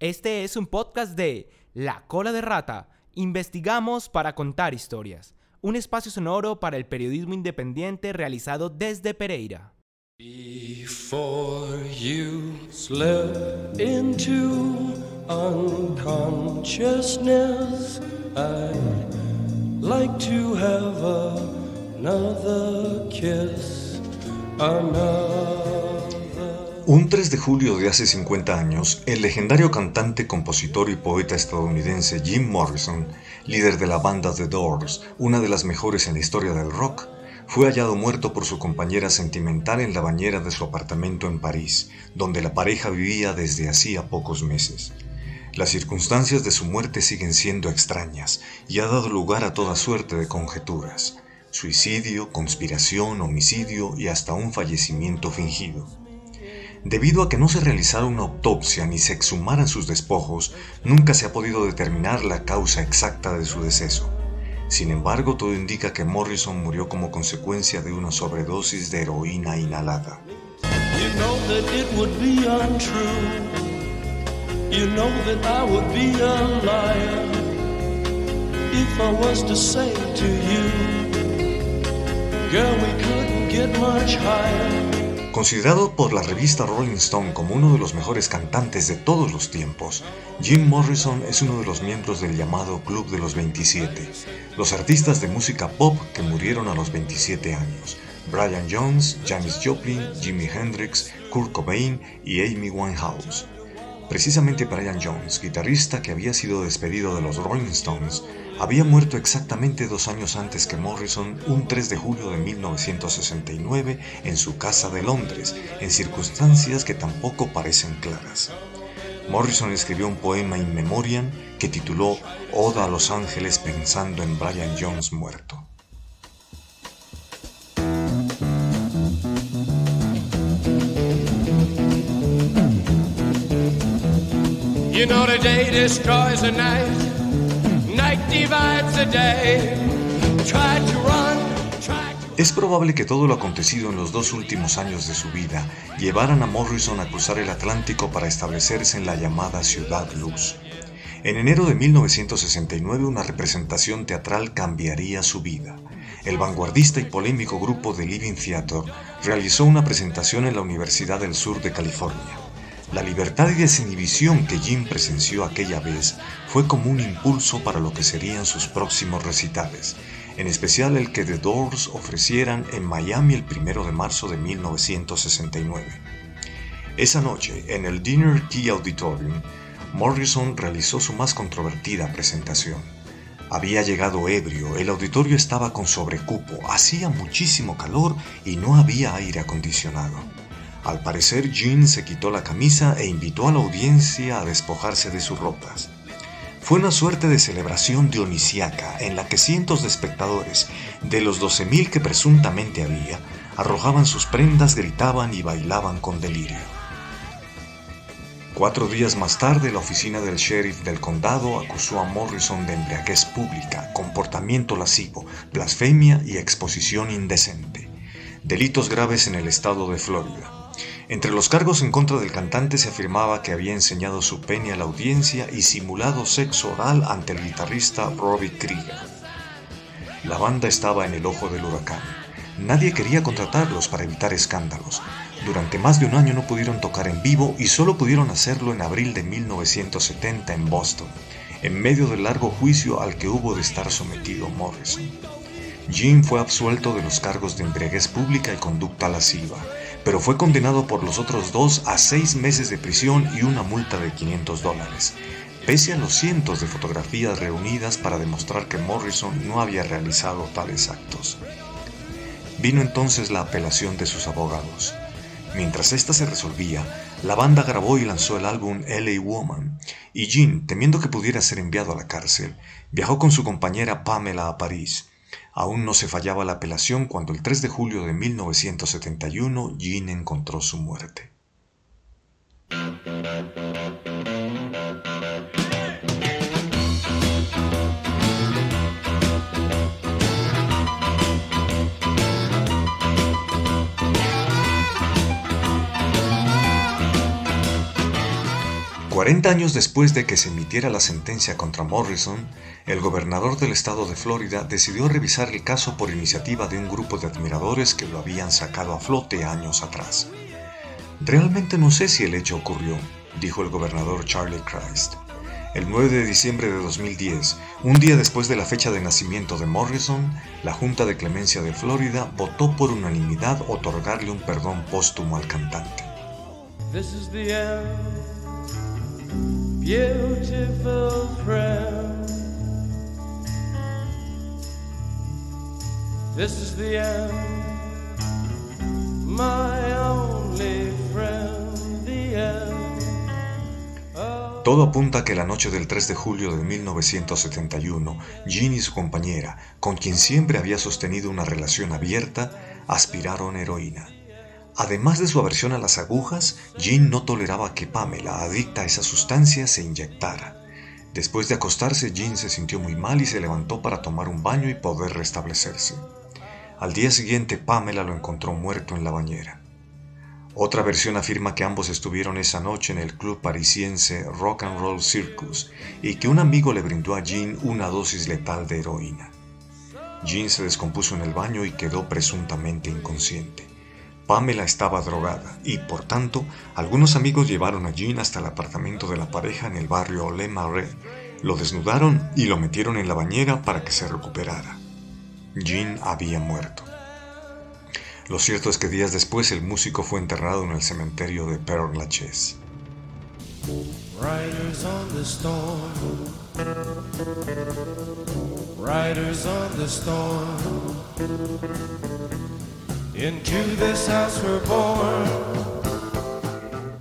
Este es un podcast de La Cola de Rata. Investigamos para contar historias. Un espacio sonoro para el periodismo independiente realizado desde Pereira. Before you slip into unconsciousness, I'd like to have another kiss. Un 3 de julio de hace 50 años, el legendario cantante, compositor y poeta estadounidense Jim Morrison, líder de la banda The Doors, una de las mejores en la historia del rock, fue hallado muerto por su compañera sentimental en la bañera de su apartamento en París, donde la pareja vivía desde hacía pocos meses. Las circunstancias de su muerte siguen siendo extrañas y ha dado lugar a toda suerte de conjeturas. Suicidio, conspiración, homicidio y hasta un fallecimiento fingido. Debido a que no se realizara una autopsia ni se exhumaran sus despojos, nunca se ha podido determinar la causa exacta de su deceso. Sin embargo, todo indica que Morrison murió como consecuencia de una sobredosis de heroína inhalada. Considerado por la revista Rolling Stone como uno de los mejores cantantes de todos los tiempos, Jim Morrison es uno de los miembros del llamado Club de los 27, los artistas de música pop que murieron a los 27 años. Brian Jones, Janis Joplin, Jimi Hendrix, Kurt Cobain y Amy Winehouse. Precisamente Brian Jones, guitarrista que había sido despedido de los Rolling Stones, había muerto exactamente dos años antes que Morrison, un 3 de julio de 1969, en su casa de Londres, en circunstancias que tampoco parecen claras. Morrison escribió un poema in memoriam que tituló Oda a los ángeles pensando en Brian Jones muerto. You know the day destroys the night, night divides the day. Try to run, try to... Es probable que todo lo acontecido en los dos últimos años de su vida llevaran a Morrison a cruzar el Atlántico para establecerse en la llamada Ciudad Luz. En enero de 1969 una representación teatral cambiaría su vida. El vanguardista y polémico grupo The Living Theater realizó una presentación en la Universidad del Sur de California. La libertad y desinhibición que Jim presenció aquella vez fue como un impulso para lo que serían sus próximos recitales, en especial el que The Doors ofrecieran en Miami el 1 de marzo de 1969. Esa noche, en el Dinner Key Auditorium, Morrison realizó su más controvertida presentación. Había llegado ebrio, el auditorio estaba con sobrecupo, hacía muchísimo calor y no había aire acondicionado. Al parecer, Jean se quitó la camisa e invitó a la audiencia a despojarse de sus ropas. Fue una suerte de celebración dionisiaca en la que cientos de espectadores, de los 12.000 que presuntamente había, arrojaban sus prendas, gritaban y bailaban con delirio. Cuatro días más tarde, la oficina del sheriff del condado acusó a Morrison de embriaguez pública, comportamiento lascivo, blasfemia y exposición indecente, delitos graves en el estado de Florida. Entre los cargos en contra del cantante se afirmaba que había enseñado su pene a la audiencia y simulado sexo oral ante el guitarrista Robbie Krieger. La banda estaba en el ojo del huracán. Nadie quería contratarlos para evitar escándalos. Durante más de un año no pudieron tocar en vivo y solo pudieron hacerlo en abril de 1970 en Boston, en medio del largo juicio al que hubo de estar sometido Morrison. Jim fue absuelto de los cargos de embriaguez pública y conducta lasciva, pero fue condenado por los otros dos a seis meses de prisión y una multa de 500 dólares, pese a los cientos de fotografías reunidas para demostrar que Morrison no había realizado tales actos. Vino entonces la apelación de sus abogados. Mientras ésta se resolvía, la banda grabó y lanzó el álbum LA Woman, y Jean, temiendo que pudiera ser enviado a la cárcel, viajó con su compañera Pamela a París. Aún no se fallaba la apelación cuando el 3 de julio de 1971 Jean encontró su muerte. 40 años después de que se emitiera la sentencia contra Morrison, el gobernador del estado de Florida decidió revisar el caso por iniciativa de un grupo de admiradores que lo habían sacado a flote años atrás. Realmente no sé si el hecho ocurrió, dijo el gobernador Charlie Christ. El 9 de diciembre de 2010, un día después de la fecha de nacimiento de Morrison, la Junta de Clemencia de Florida votó por unanimidad otorgarle un perdón póstumo al cantante. Beautiful friend. This is the end, Todo apunta a que la noche del 3 de julio de 1971, Jean y su compañera, con quien siempre había sostenido una relación abierta, aspiraron heroína. Además de su aversión a las agujas, Jean no toleraba que Pamela, adicta a esa sustancia, se inyectara. Después de acostarse, Jean se sintió muy mal y se levantó para tomar un baño y poder restablecerse. Al día siguiente, Pamela lo encontró muerto en la bañera. Otra versión afirma que ambos estuvieron esa noche en el club parisiense Rock and Roll Circus y que un amigo le brindó a Jean una dosis letal de heroína. Jean se descompuso en el baño y quedó presuntamente inconsciente. Pamela estaba drogada y, por tanto, algunos amigos llevaron a Jean hasta el apartamento de la pareja en el barrio Le Marais, lo desnudaron y lo metieron en la bañera para que se recuperara. Jean había muerto. Lo cierto es que días después el músico fue enterrado en el cementerio de Père Lachaise.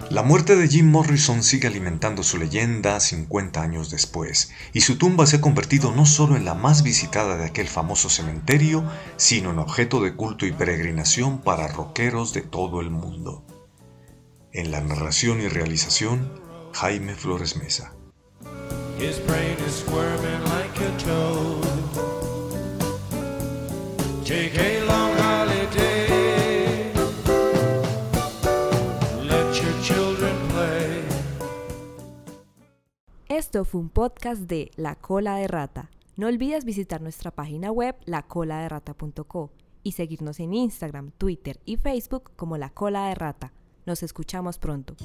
La muerte de Jim Morrison sigue alimentando su leyenda 50 años después, y su tumba se ha convertido no solo en la más visitada de aquel famoso cementerio, sino en objeto de culto y peregrinación para rockeros de todo el mundo. En la narración y realización, Jaime Flores Mesa. His Esto fue un podcast de La Cola de Rata. No olvides visitar nuestra página web lacoladerrata.co y seguirnos en Instagram, Twitter y Facebook como La Cola de Rata. Nos escuchamos pronto.